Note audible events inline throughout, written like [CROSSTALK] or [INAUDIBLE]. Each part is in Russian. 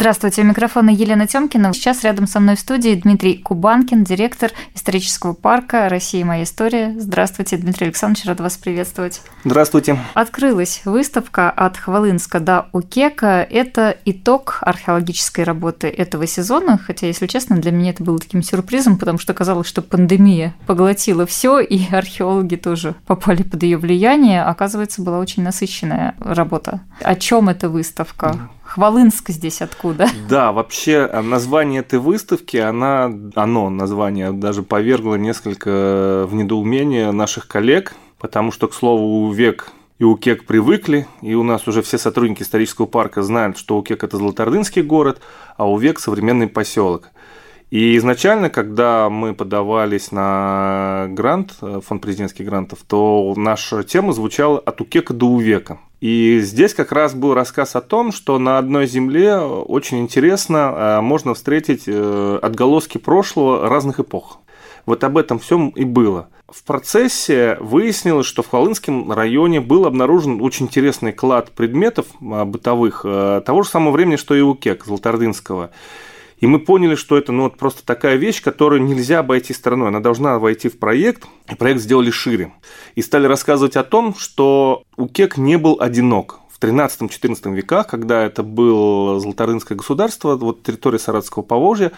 Здравствуйте, у микрофона Елена Тёмкина. Сейчас рядом со мной в студии Дмитрий Кубанкин, директор исторического парка «Россия. Моя история». Здравствуйте, Дмитрий Александрович, рад вас приветствовать. Здравствуйте. Открылась выставка «От Хвалынска до Укека». Это итог археологической работы этого сезона, хотя, если честно, для меня это было таким сюрпризом, потому что казалось, что пандемия поглотила все, и археологи тоже попали под ее влияние. Оказывается, была очень насыщенная работа. О чем эта выставка? Хвалынск здесь откуда? Да, вообще э, название этой выставки, она, оно, название, даже повергло несколько в недоумение наших коллег, потому что, к слову, УВЕК и УКЕК привыкли, и у нас уже все сотрудники исторического парка знают, что УКЕК – это Золотоордынский город, а УВЕК – современный поселок. И изначально, когда мы подавались на грант, э, фонд президентских грантов, то наша тема звучала «От УКЕКа до УВЕКа». И здесь как раз был рассказ о том, что на одной земле очень интересно э, можно встретить э, отголоски прошлого разных эпох. Вот об этом всем и было. В процессе выяснилось, что в Холынском районе был обнаружен очень интересный клад предметов э, бытовых того же самого времени, что и у Кек Золотардынского. И мы поняли, что это ну, вот просто такая вещь, которую нельзя обойти стороной. Она должна войти в проект, и проект сделали шире. И стали рассказывать о том, что Укек не был одинок. В 13-14 веках, когда это было Золотарынское государство, вот территория Саратовского Поволжья,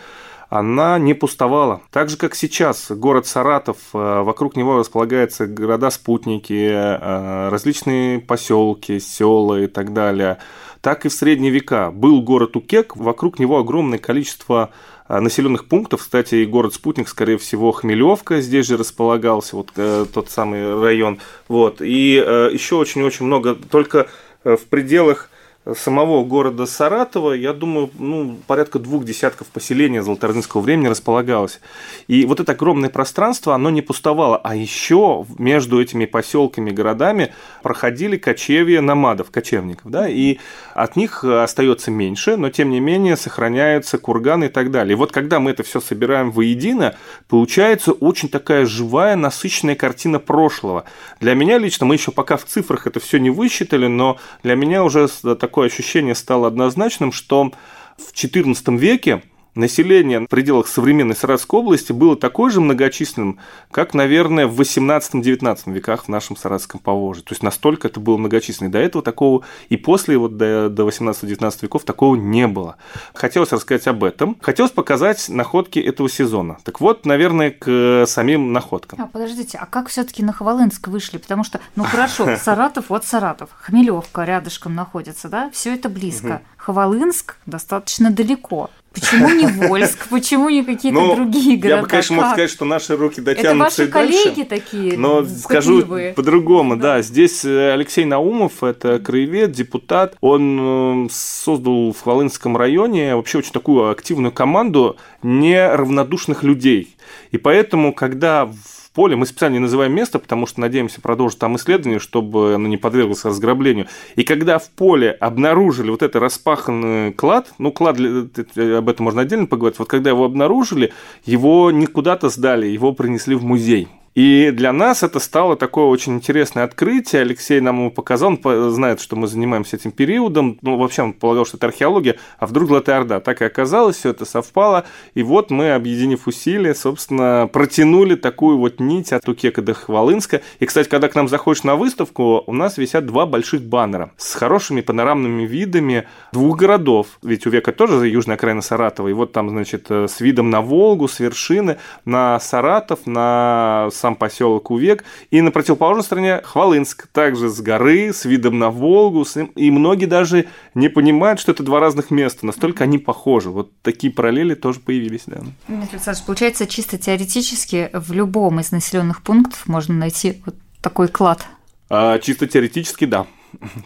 она не пустовала. Так же, как сейчас, город Саратов, э, вокруг него располагаются города-спутники, э, различные поселки, села и так далее – так и в средние века. Был город Укек, вокруг него огромное количество а, населенных пунктов. Кстати, и город-спутник, скорее всего, Хмелевка здесь же располагался, вот э, тот самый район. Вот. И э, еще очень-очень много, только э, в пределах самого города Саратова, я думаю, ну, порядка двух десятков поселений золотоордынского времени располагалось. И вот это огромное пространство, оно не пустовало. А еще между этими поселками, городами проходили кочевья намадов, кочевников. Да? И от них остается меньше, но тем не менее сохраняются курганы и так далее. И вот когда мы это все собираем воедино, получается очень такая живая, насыщенная картина прошлого. Для меня лично, мы еще пока в цифрах это все не высчитали, но для меня уже так такое ощущение стало однозначным, что в XIV веке население в пределах современной Саратовской области было такое же многочисленным, как, наверное, в 18-19 веках в нашем Саратовском Поволжье. То есть настолько это было многочисленно. до этого такого и после вот до, до 18-19 веков такого не было. Хотелось рассказать об этом. Хотелось показать находки этого сезона. Так вот, наверное, к самим находкам. А, подождите, а как все таки на Хвалынск вышли? Потому что, ну хорошо, [LAUGHS] Саратов, вот Саратов, Хмелевка рядышком находится, да, все это близко. Хвалынск достаточно далеко. Почему не Вольск? Почему не какие-то ну, другие города? Я бы, конечно, мог сказать, что наши руки дотянутся Это ваши коллеги такие Но скажу по-другому, да. да. Здесь э, Алексей Наумов, это краевед, депутат. Он э, создал в Хвалынском районе вообще очень такую активную команду неравнодушных людей. И поэтому, когда в поле. Мы специально не называем место, потому что надеемся продолжить там исследование, чтобы оно не подверглось разграблению. И когда в поле обнаружили вот это распаханный клад, ну, клад, об этом можно отдельно поговорить, вот когда его обнаружили, его не куда-то сдали, его принесли в музей. И для нас это стало такое очень интересное открытие. Алексей нам его показал, он знает, что мы занимаемся этим периодом. Ну, вообще он полагал, что это археология, а вдруг Золотая Орда. Так и оказалось, все это совпало. И вот мы, объединив усилия, собственно, протянули такую вот нить от Укека до Хвалынска. И, кстати, когда к нам заходишь на выставку, у нас висят два больших баннера с хорошими панорамными видами двух городов. Ведь у века тоже южная окраина Саратова. И вот там, значит, с видом на Волгу, с вершины, на Саратов, на сам поселок Увек, и на противоположной стороне Хвалынск, также с горы, с видом на Волгу, и многие даже не понимают, что это два разных места, настолько они похожи. Вот такие параллели тоже появились, да. Дмитрий Александрович, получается, чисто теоретически в любом из населенных пунктов можно найти вот такой клад? А, чисто теоретически, да.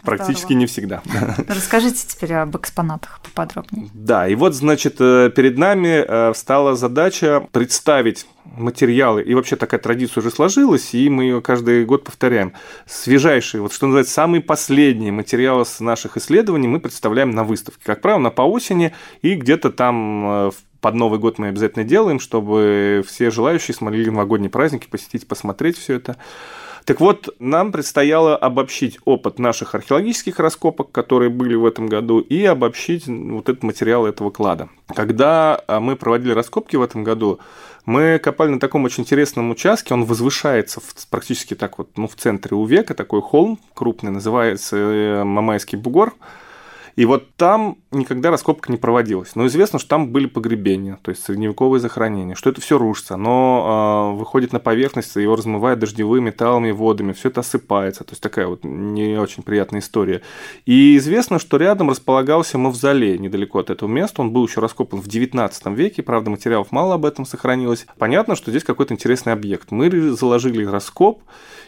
Практически не всегда. [LAUGHS] Расскажите теперь об экспонатах поподробнее. Да, и вот, значит, э, перед нами э, стала задача представить материалы, и вообще такая традиция уже сложилась, и мы ее каждый год повторяем. Свежайшие, вот что называется, самые последние материалы с наших исследований мы представляем на выставке. Как правило, на по осени и где-то там э, в под Новый год мы обязательно делаем, чтобы все желающие смогли новогодние праздники посетить, посмотреть все это. Так вот, нам предстояло обобщить опыт наших археологических раскопок, которые были в этом году, и обобщить вот этот материал этого клада. Когда а, мы проводили раскопки в этом году, мы копали на таком очень интересном участке, он возвышается в, практически так вот, ну, в центре у века, такой холм крупный, называется э, Мамайский бугор. И вот там никогда раскопка не проводилась. Но известно, что там были погребения, то есть средневековые захоронения, что это все рушится. Оно э, выходит на поверхность, его размывает дождевыми металлами, водами, все это осыпается. То есть такая вот не очень приятная история. И известно, что рядом располагался мавзолей недалеко от этого места. Он был еще раскопан в 19 веке, правда, материалов мало об этом сохранилось. Понятно, что здесь какой-то интересный объект. Мы заложили раскоп,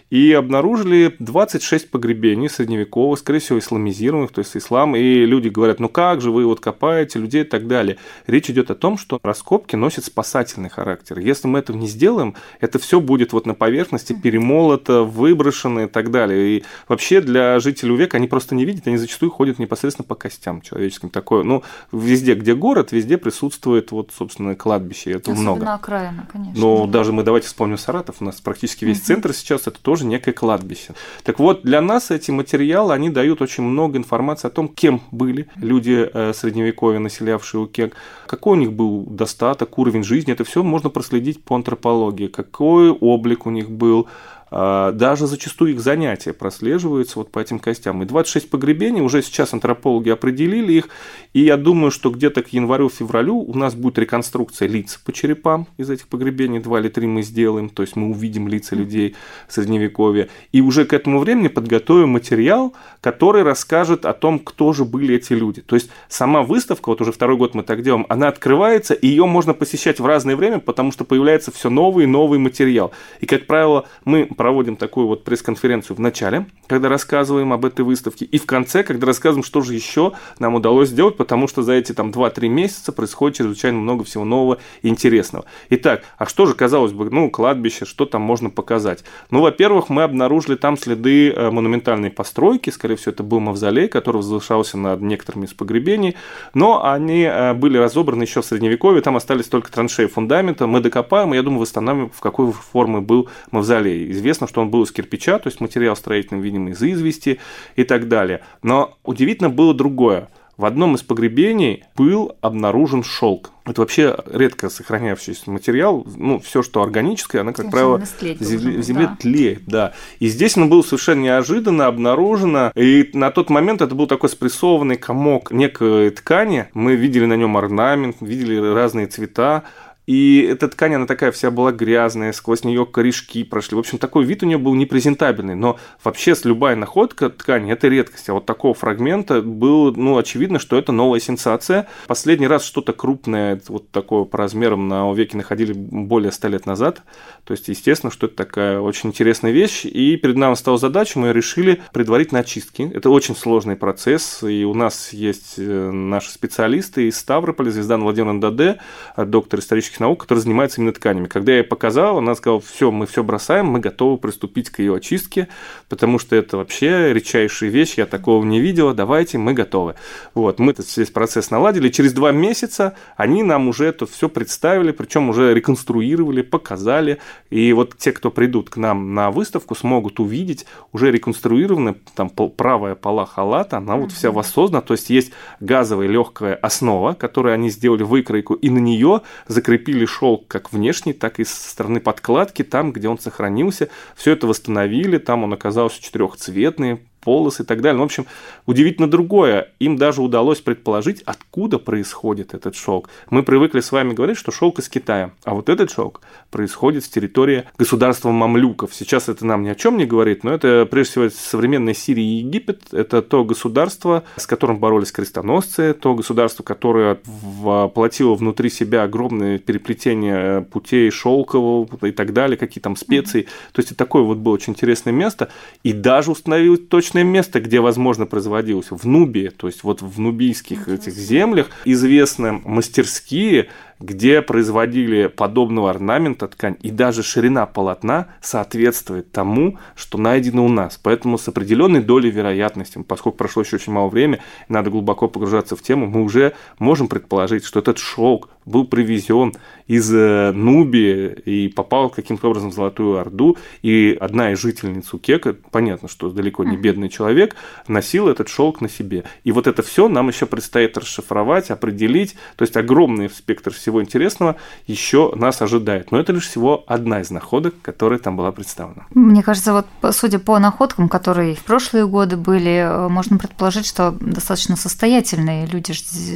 и обнаружили 26 погребений средневековых, скорее всего, исламизированных, то есть ислам, и люди говорят, ну как же вы вот копаете людей и так далее. Речь идет о том, что раскопки носят спасательный характер. Если мы этого не сделаем, это все будет вот на поверхности перемолото, выброшено и так далее. И вообще для жителей века они просто не видят, они зачастую ходят непосредственно по костям человеческим. Такое, ну, везде, где город, везде присутствует вот, собственно, кладбище, этого Особенно много. окраина, конечно. Но даже мы давайте вспомним Саратов, у нас практически весь центр сейчас это тоже некое кладбище. Так вот, для нас эти материалы, они дают очень много информации о том, кем были люди э, средневековья, населявшие Укек, какой у них был достаток, уровень жизни, это все можно проследить по антропологии, какой облик у них был, даже зачастую их занятия прослеживаются вот по этим костям. И 26 погребений, уже сейчас антропологи определили их, и я думаю, что где-то к январю-февралю у нас будет реконструкция лиц по черепам из этих погребений, два или три мы сделаем, то есть мы увидим лица людей Средневековья, и уже к этому времени подготовим материал, который расскажет о том, кто же были эти люди. То есть сама выставка, вот уже второй год мы так делаем, она открывается, и ее можно посещать в разное время, потому что появляется все новый и новый материал. И, как правило, мы проводим такую вот пресс-конференцию в начале, когда рассказываем об этой выставке, и в конце, когда рассказываем, что же еще нам удалось сделать, потому что за эти там 2-3 месяца происходит чрезвычайно много всего нового и интересного. Итак, а что же, казалось бы, ну, кладбище, что там можно показать? Ну, во-первых, мы обнаружили там следы э, монументальной постройки, скорее всего, это был мавзолей, который возвышался над некоторыми из погребений, но они э, были разобраны еще в Средневековье, там остались только траншеи фундамента, мы докопаем, и я думаю, восстановим, в какой формы был мавзолей. Известно Известно, что он был из кирпича, то есть материал строительный, видимо, из извести и так далее. Но удивительно было другое. В одном из погребений был обнаружен шелк. Это вообще редко сохранявшийся материал. Ну, все, что органическое, оно, как Очень правило, в земле, в земле да. тлеет. Да. И здесь оно было совершенно неожиданно обнаружено. И на тот момент это был такой спрессованный комок некой ткани. Мы видели на нем орнамент, видели разные цвета. И эта ткань, она такая вся была грязная, сквозь нее корешки прошли. В общем, такой вид у нее был непрезентабельный. Но вообще с любая находка ткани – это редкость. А вот такого фрагмента было, ну, очевидно, что это новая сенсация. Последний раз что-то крупное, вот такое по размерам на веке находили более ста лет назад. То есть, естественно, что это такая очень интересная вещь. И перед нами стала задача, мы решили предварительно очистки. Это очень сложный процесс. И у нас есть э, наши специалисты из Ставрополя, Звездан Владимировна Даде, доктор исторических исторических наук, который занимается именно тканями. Когда я ей показал, она сказала, все, мы все бросаем, мы готовы приступить к ее очистке, потому что это вообще редчайшая вещь, я такого не видела, давайте, мы готовы. Вот, мы этот весь процесс наладили, через два месяца они нам уже это все представили, причем уже реконструировали, показали, и вот те, кто придут к нам на выставку, смогут увидеть уже реконструированная там правая пола халата, она вот вся воссоздана, то есть есть газовая легкая основа, которую они сделали выкройку, и на нее закрепили закрепили шелк как внешний, так и со стороны подкладки, там, где он сохранился. Все это восстановили, там он оказался четырехцветный, полос и так далее. Ну, в общем, удивительно другое. Им даже удалось предположить, откуда происходит этот шелк. Мы привыкли с вами говорить, что шелк из Китая, а вот этот шелк происходит с территории государства мамлюков. Сейчас это нам ни о чем не говорит, но это прежде всего современная Сирия и Египет. Это то государство, с которым боролись крестоносцы, то государство, которое воплотило внутри себя огромное переплетение путей шелкового и так далее, какие там специи. Mm-hmm. То есть это такое вот было очень интересное место. И даже установили точно точное место, где, возможно, производилось в Нубии, то есть вот в нубийских этих землях, известны мастерские, где производили подобного орнамента ткань, и даже ширина полотна соответствует тому, что найдено у нас. Поэтому с определенной долей вероятности, поскольку прошло еще очень мало времени, надо глубоко погружаться в тему, мы уже можем предположить, что этот шелк был привезен из э, Нубии и попал каким-то образом в Золотую Орду, и одна из жительниц Укека, понятно, что далеко не бедный человек, носил этот шелк на себе. И вот это все нам еще предстоит расшифровать, определить, то есть огромный спектр всего интересного еще нас ожидает. Но это лишь всего одна из находок, которая там была представлена. Мне кажется, вот судя по находкам, которые в прошлые годы были, э, можно предположить, что достаточно состоятельные люди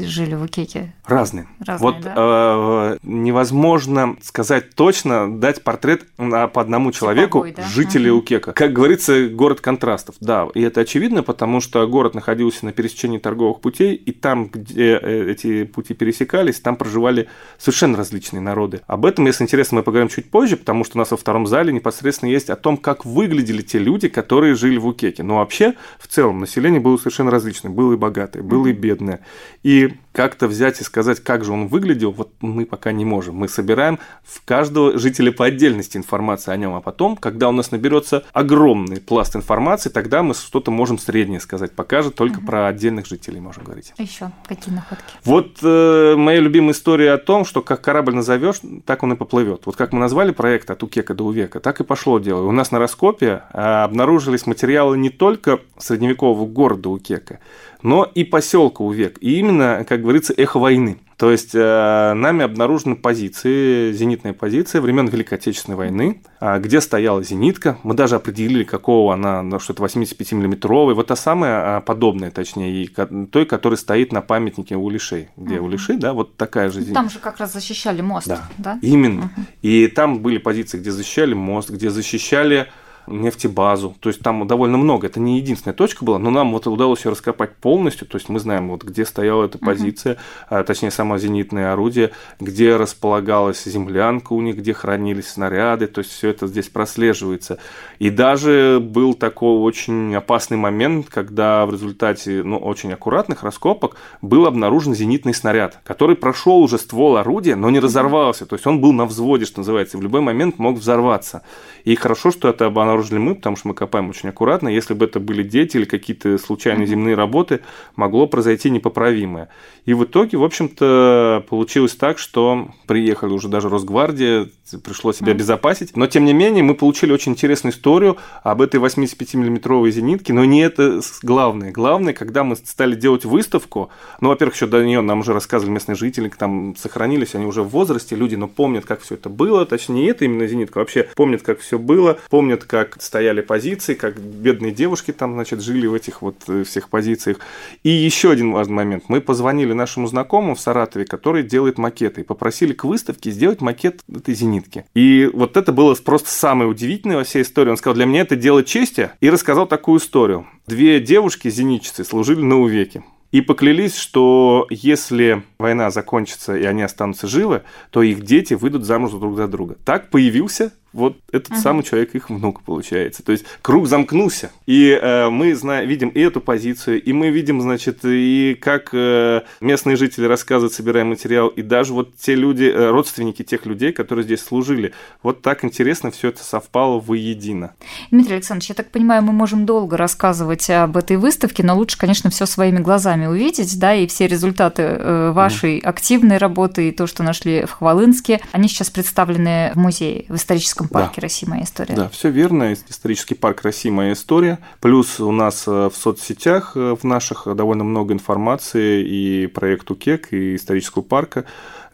жили в Укеке. Разные. Разные вот да? Э, невозможно сказать точно, дать портрет по одному человеку Типовой, да? жителей угу. Укека. Как говорится, город контрастов. Да, и это очевидно, потому что город находился на пересечении торговых путей, и там, где э, эти пути пересекались, там проживали совершенно различные народы. Об этом, если интересно, мы поговорим чуть позже, потому что у нас во втором зале непосредственно есть о том, как выглядели те люди, которые жили в Укеке. Но вообще, в целом, население было совершенно различное. Было и богатое, было и бедное. И как-то взять и сказать, как же он выглядел, вот мы пока не можем. Мы собираем в каждого жителя по отдельности информацию о нем, а потом, когда у нас наберется огромный пласт информации, тогда мы что-то можем среднее сказать. Пока же только угу. про отдельных жителей можем говорить. А Еще какие находки? Вот э, моя любимая история о том, что как корабль назовешь, так он и поплывет. Вот как мы назвали проект от Укека до Увека, так и пошло дело. У нас на раскопе а, обнаружились материалы не только средневекового города Укека, но и поселка Увек. И именно, как говорится, эхо войны. То есть э, нами обнаружены позиции, зенитные позиции времен Великой Отечественной войны, э, где стояла зенитка. Мы даже определили, какого она, ну, что это 85-миллиметровый. Вот та самая, э, подобная, точнее, той, которая стоит на памятнике Улишей. Где угу. Улиши, да, вот такая же зенитка. Там же как раз защищали мост, да? да? Именно. Угу. И там были позиции, где защищали мост, где защищали нефтебазу. То есть там довольно много. Это не единственная точка была, но нам вот удалось ее раскопать полностью. То есть мы знаем, вот где стояла эта позиция, uh-huh. точнее, само зенитное орудие, где располагалась землянка у них, где хранились снаряды. То есть все это здесь прослеживается. И даже был такой очень опасный момент, когда в результате ну, очень аккуратных раскопок был обнаружен зенитный снаряд, который прошел уже ствол орудия, но не разорвался. То есть он был на взводе, что называется, и в любой момент мог взорваться. И хорошо, что это обнаружили мы, потому что мы копаем очень аккуратно. Если бы это были дети или какие-то случайные земные работы, могло произойти непоправимое. И в итоге, в общем-то, получилось так, что приехали уже даже Росгвардия, пришлось себя обезопасить. Но, тем не менее, мы получили очень интересную историю об этой 85-миллиметровой зенитке, но не это главное. Главное, когда мы стали делать выставку, ну, во-первых, еще до нее нам уже рассказывали местные жители, там сохранились, они уже в возрасте, люди, но помнят, как все это было, точнее, это именно зенитка, вообще помнят, как все было, помнят, как стояли позиции, как бедные девушки там, значит, жили в этих вот э, всех позициях. И еще один важный момент. Мы позвонили нашему знакомому в Саратове, который делает макеты, и попросили к выставке сделать макет этой зенитки. И вот это было просто самое удивительное во всей истории. Он сказал, для меня это дело чести, и рассказал такую историю. Две девушки-зенитчицы служили на Увеке и поклялись, что если война закончится и они останутся живы, то их дети выйдут замуж друг за друга. Так появился вот этот uh-huh. самый человек их внук получается. То есть круг замкнулся. И э, мы знаем, видим и эту позицию, и мы видим, значит, и как э, местные жители рассказывают, собираем материал, и даже вот те люди, э, родственники тех людей, которые здесь служили. Вот так интересно все это совпало воедино. Дмитрий Александрович, я так понимаю, мы можем долго рассказывать об этой выставке, но лучше, конечно, все своими глазами увидеть, да, и все результаты э, вашей uh-huh. активной работы, и то, что нашли в Хвалынске, они сейчас представлены в музее, в историческом историческом парке да. России моя история. Да, все верно. Исторический парк России моя история. Плюс у нас э, в соцсетях э, в наших довольно много информации и проекту КЕК, и исторического парка.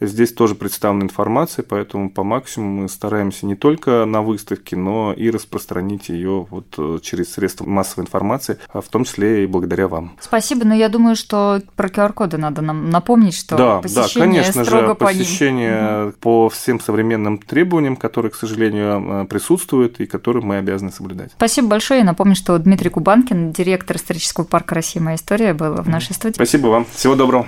Здесь тоже представлена информация, поэтому по максимуму мы стараемся не только на выставке, но и распространить ее вот э, через средства массовой информации, а в том числе и благодаря вам. Спасибо, но я думаю, что про QR-коды надо нам напомнить, что да, посещение да, конечно строго же, посещение ним. по всем современным требованиям, которые, к сожалению, э, присутствуют и которые мы обязаны соблюдать. Спасибо большое. Я напомню, что Дмитрий Кубанкин, директор исторического парка Россия моя история», был в нашей студии. Спасибо вам. Всего доброго.